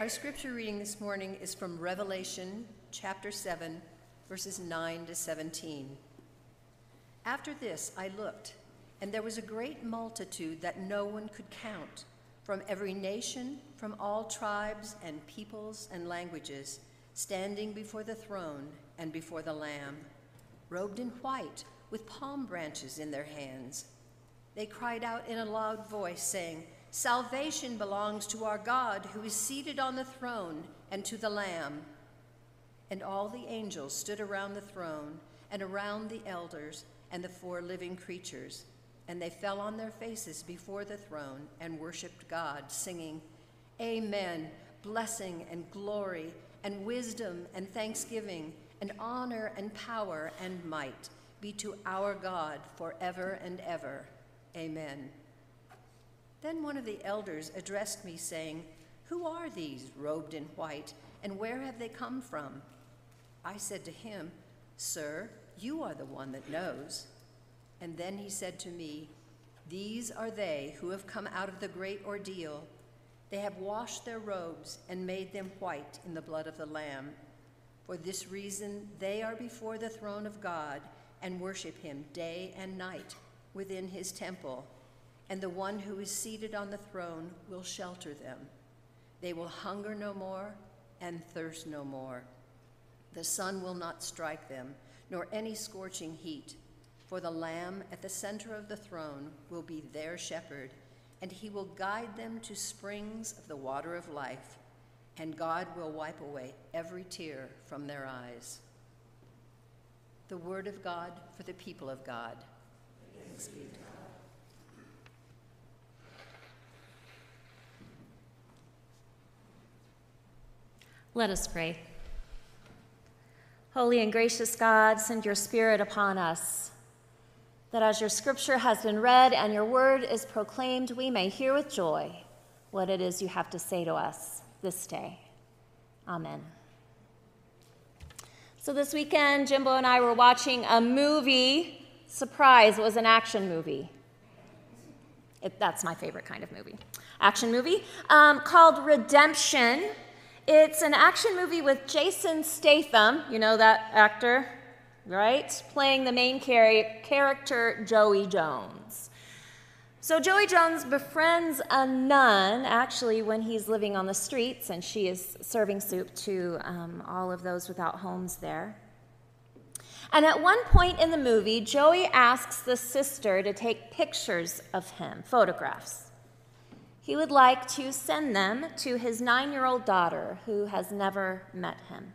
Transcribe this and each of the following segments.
Our scripture reading this morning is from Revelation chapter 7, verses 9 to 17. After this, I looked, and there was a great multitude that no one could count, from every nation, from all tribes and peoples and languages, standing before the throne and before the Lamb, robed in white, with palm branches in their hands. They cried out in a loud voice, saying, Salvation belongs to our God who is seated on the throne and to the Lamb. And all the angels stood around the throne and around the elders and the four living creatures, and they fell on their faces before the throne and worshiped God, singing, Amen, blessing and glory and wisdom and thanksgiving and honor and power and might be to our God forever and ever. Amen. Then one of the elders addressed me, saying, Who are these robed in white, and where have they come from? I said to him, Sir, you are the one that knows. And then he said to me, These are they who have come out of the great ordeal. They have washed their robes and made them white in the blood of the Lamb. For this reason, they are before the throne of God and worship him day and night within his temple and the one who is seated on the throne will shelter them. They will hunger no more and thirst no more. The sun will not strike them, nor any scorching heat, for the Lamb at the center of the throne will be their shepherd, and he will guide them to springs of the water of life, and God will wipe away every tear from their eyes. The word of God for the people of God. Thanks be to God. Let us pray. Holy and gracious God, send your Spirit upon us, that as your scripture has been read and your word is proclaimed, we may hear with joy what it is you have to say to us this day. Amen. So this weekend, Jimbo and I were watching a movie. Surprise, it was an action movie. It, that's my favorite kind of movie. Action movie um, called Redemption. It's an action movie with Jason Statham, you know that actor, right? Playing the main char- character, Joey Jones. So, Joey Jones befriends a nun actually when he's living on the streets, and she is serving soup to um, all of those without homes there. And at one point in the movie, Joey asks the sister to take pictures of him, photographs. He would like to send them to his nine year old daughter who has never met him.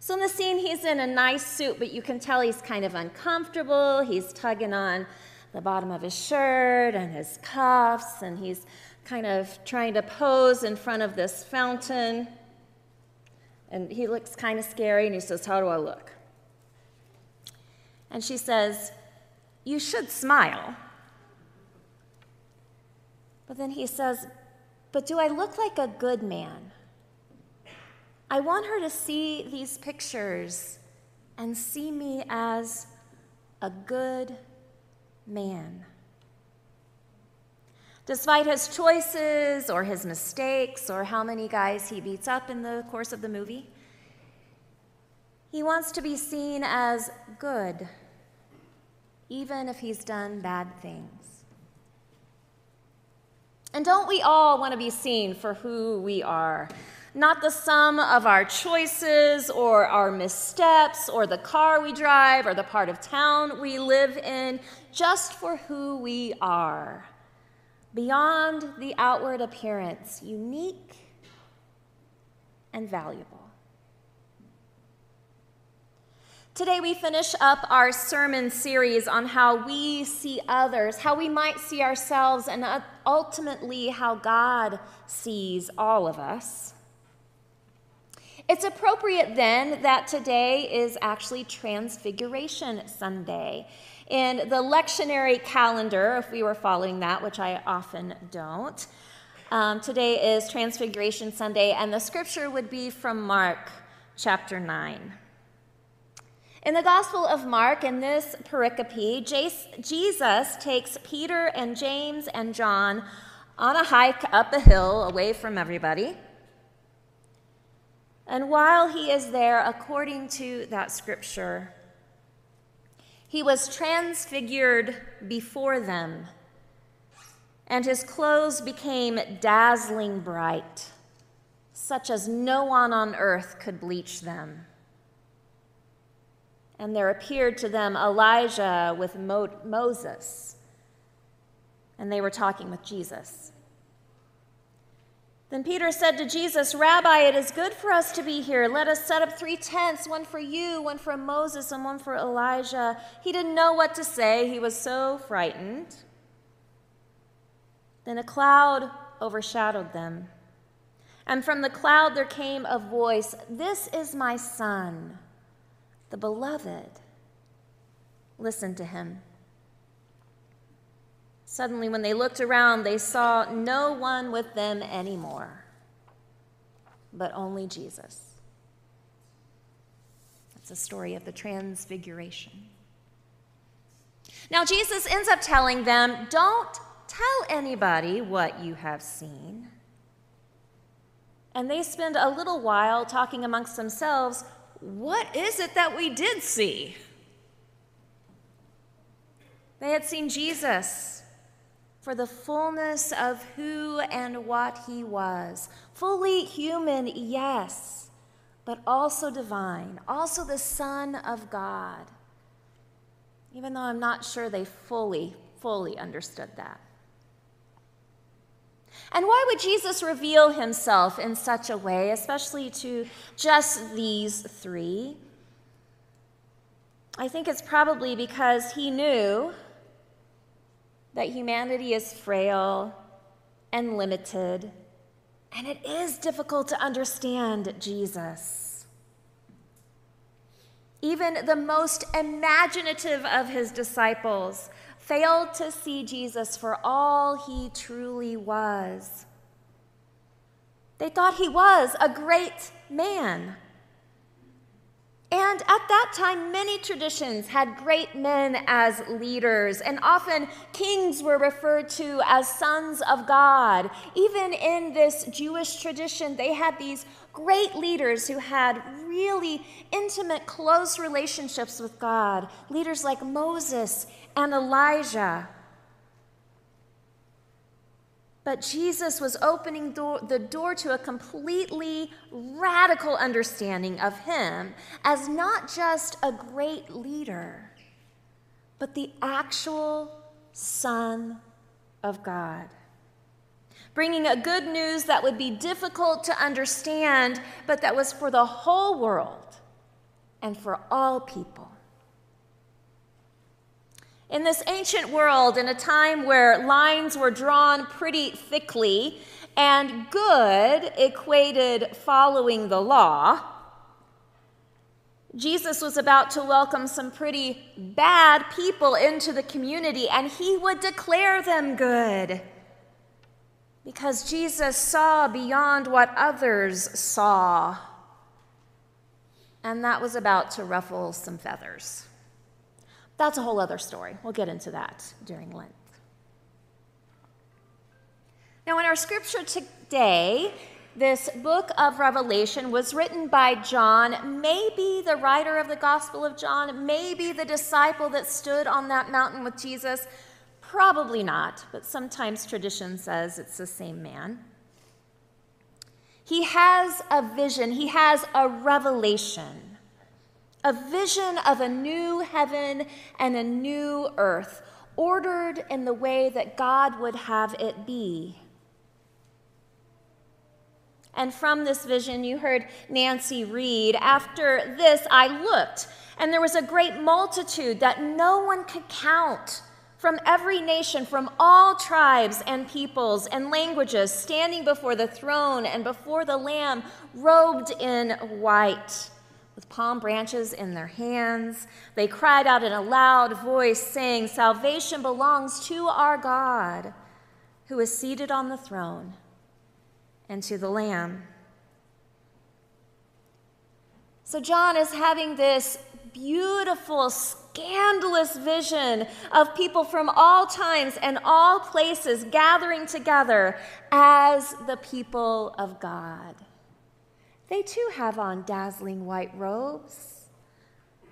So in the scene, he's in a nice suit, but you can tell he's kind of uncomfortable. He's tugging on the bottom of his shirt and his cuffs, and he's kind of trying to pose in front of this fountain. And he looks kind of scary, and he says, How do I look? And she says, You should smile. But then he says, But do I look like a good man? I want her to see these pictures and see me as a good man. Despite his choices or his mistakes or how many guys he beats up in the course of the movie, he wants to be seen as good, even if he's done bad things. And don't we all want to be seen for who we are? Not the sum of our choices or our missteps or the car we drive or the part of town we live in, just for who we are. Beyond the outward appearance, unique and valuable. Today, we finish up our sermon series on how we see others, how we might see ourselves, and ultimately how God sees all of us. It's appropriate then that today is actually Transfiguration Sunday. In the lectionary calendar, if we were following that, which I often don't, um, today is Transfiguration Sunday, and the scripture would be from Mark chapter 9. In the Gospel of Mark, in this pericope, Jesus takes Peter and James and John on a hike up a hill away from everybody. And while he is there, according to that scripture, he was transfigured before them, and his clothes became dazzling bright, such as no one on earth could bleach them. And there appeared to them Elijah with Mo- Moses, and they were talking with Jesus. Then Peter said to Jesus, Rabbi, it is good for us to be here. Let us set up three tents one for you, one for Moses, and one for Elijah. He didn't know what to say, he was so frightened. Then a cloud overshadowed them. And from the cloud there came a voice This is my son, the beloved. Listen to him. Suddenly, when they looked around, they saw no one with them anymore, but only Jesus. That's the story of the Transfiguration. Now, Jesus ends up telling them, Don't tell anybody what you have seen. And they spend a little while talking amongst themselves, What is it that we did see? They had seen Jesus for the fullness of who and what he was. Fully human, yes, but also divine, also the Son of God. Even though I'm not sure they fully, fully understood that. And why would Jesus reveal himself in such a way, especially to just these three? I think it's probably because he knew that humanity is frail and limited, and it is difficult to understand Jesus. Even the most imaginative of his disciples failed to see Jesus for all he truly was. They thought he was a great man and at that time, many traditions had great men as leaders, and often kings were referred to as sons of God. Even in this Jewish tradition, they had these great leaders who had really intimate, close relationships with God, leaders like Moses and Elijah. But Jesus was opening the door to a completely radical understanding of him as not just a great leader, but the actual Son of God. Bringing a good news that would be difficult to understand, but that was for the whole world and for all people. In this ancient world, in a time where lines were drawn pretty thickly and good equated following the law, Jesus was about to welcome some pretty bad people into the community, and he would declare them good. Because Jesus saw beyond what others saw, and that was about to ruffle some feathers. That's a whole other story. We'll get into that during Lent. Now, in our scripture today, this book of Revelation was written by John, maybe the writer of the Gospel of John, maybe the disciple that stood on that mountain with Jesus. Probably not, but sometimes tradition says it's the same man. He has a vision, he has a revelation a vision of a new heaven and a new earth, ordered in the way that God would have it be. And from this vision, you heard Nancy read, After this I looked, and there was a great multitude that no one could count from every nation, from all tribes and peoples and languages, standing before the throne and before the Lamb, robed in white with palm branches in their hands. They cried out in a loud voice, saying, Salvation belongs to our God, who is seated on the throne, and to the Lamb. So, John is having this beautiful, scandalous vision of people from all times and all places gathering together as the people of God. They too have on dazzling white robes.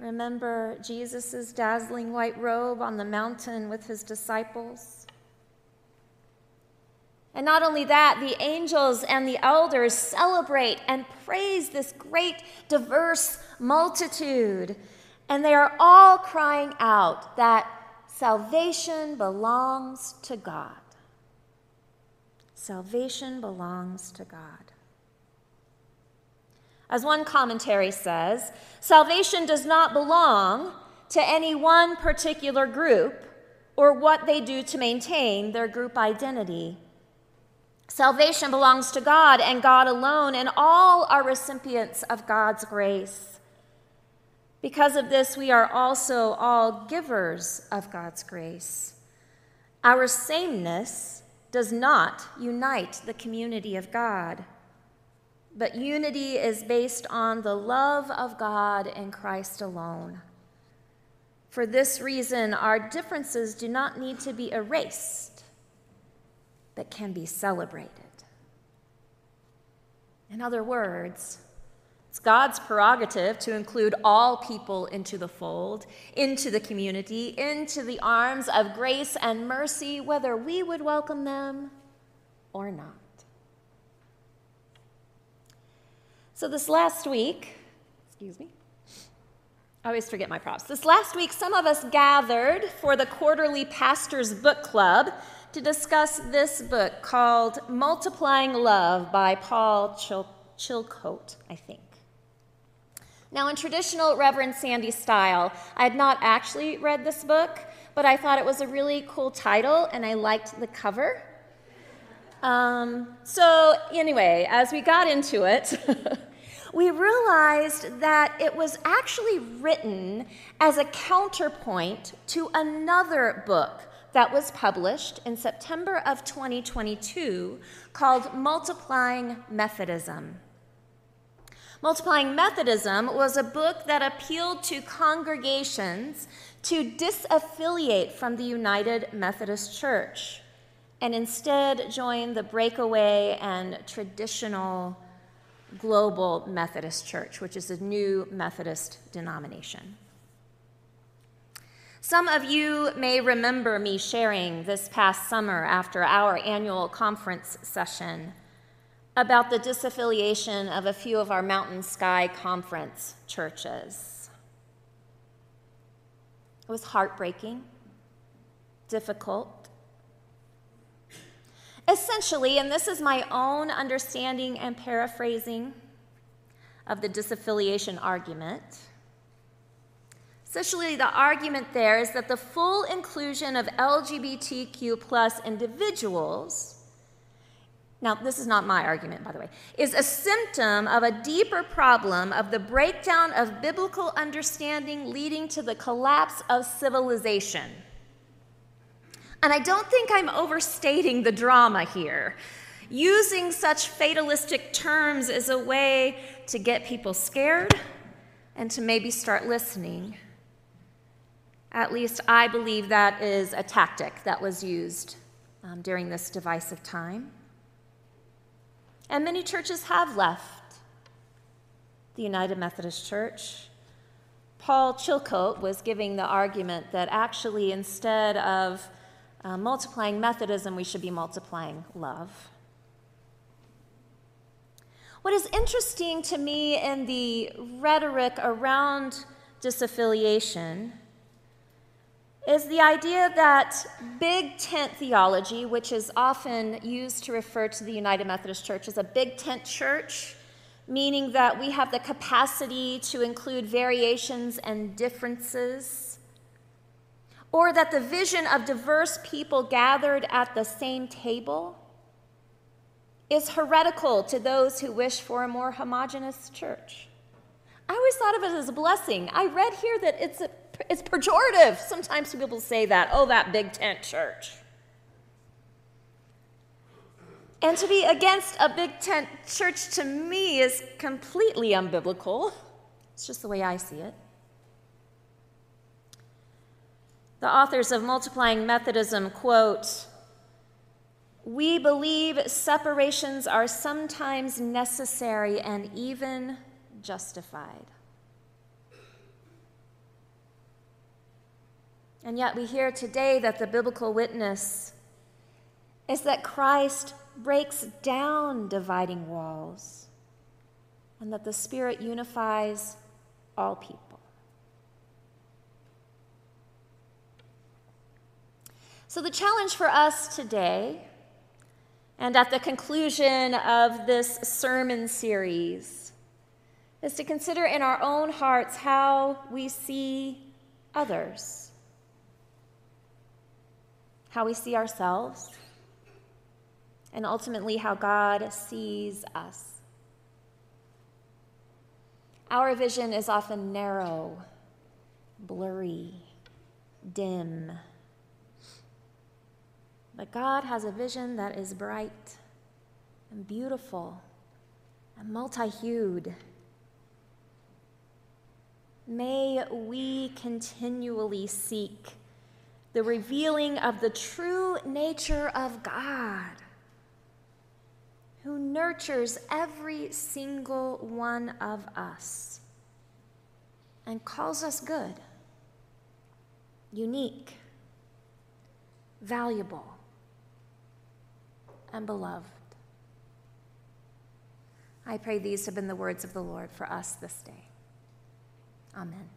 Remember Jesus' dazzling white robe on the mountain with his disciples? And not only that, the angels and the elders celebrate and praise this great, diverse multitude. And they are all crying out that salvation belongs to God. Salvation belongs to God. As one commentary says, salvation does not belong to any one particular group or what they do to maintain their group identity. Salvation belongs to God and God alone, and all are recipients of God's grace. Because of this, we are also all givers of God's grace. Our sameness does not unite the community of God. But unity is based on the love of God and Christ alone. For this reason, our differences do not need to be erased, but can be celebrated. In other words, it's God's prerogative to include all people into the fold, into the community, into the arms of grace and mercy, whether we would welcome them or not. So, this last week, excuse me, I always forget my props. This last week, some of us gathered for the quarterly Pastors Book Club to discuss this book called Multiplying Love by Paul Chil- Chilcote, I think. Now, in traditional Reverend Sandy style, I had not actually read this book, but I thought it was a really cool title and I liked the cover. Um, so, anyway, as we got into it, we realized that it was actually written as a counterpoint to another book that was published in September of 2022 called Multiplying Methodism. Multiplying Methodism was a book that appealed to congregations to disaffiliate from the United Methodist Church and instead join the breakaway and traditional Global Methodist Church, which is a new Methodist denomination. Some of you may remember me sharing this past summer after our annual conference session about the disaffiliation of a few of our Mountain Sky Conference churches. It was heartbreaking, difficult, Essentially, and this is my own understanding and paraphrasing of the disaffiliation argument. Essentially, the argument there is that the full inclusion of LGBTQ plus individuals, now this is not my argument, by the way, is a symptom of a deeper problem of the breakdown of biblical understanding leading to the collapse of civilization. And I don't think I'm overstating the drama here. Using such fatalistic terms is a way to get people scared and to maybe start listening. At least I believe that is a tactic that was used um, during this divisive time. And many churches have left the United Methodist Church. Paul Chilcote was giving the argument that actually, instead of uh, multiplying Methodism, we should be multiplying love. What is interesting to me in the rhetoric around disaffiliation is the idea that big tent theology, which is often used to refer to the United Methodist Church as a big tent church, meaning that we have the capacity to include variations and differences or that the vision of diverse people gathered at the same table is heretical to those who wish for a more homogenous church. I always thought of it as a blessing. I read here that it's, a, it's pejorative. Sometimes people say that, oh, that big tent church. And to be against a big tent church to me is completely unbiblical. It's just the way I see it. The authors of Multiplying Methodism quote We believe separations are sometimes necessary and even justified. And yet, we hear today that the biblical witness is that Christ breaks down dividing walls and that the Spirit unifies all people. So, the challenge for us today, and at the conclusion of this sermon series, is to consider in our own hearts how we see others how we see ourselves, and ultimately how God sees us. Our vision is often narrow, blurry, dim. But God has a vision that is bright and beautiful and multi hued. May we continually seek the revealing of the true nature of God, who nurtures every single one of us and calls us good, unique, valuable, and beloved. I pray these have been the words of the Lord for us this day. Amen.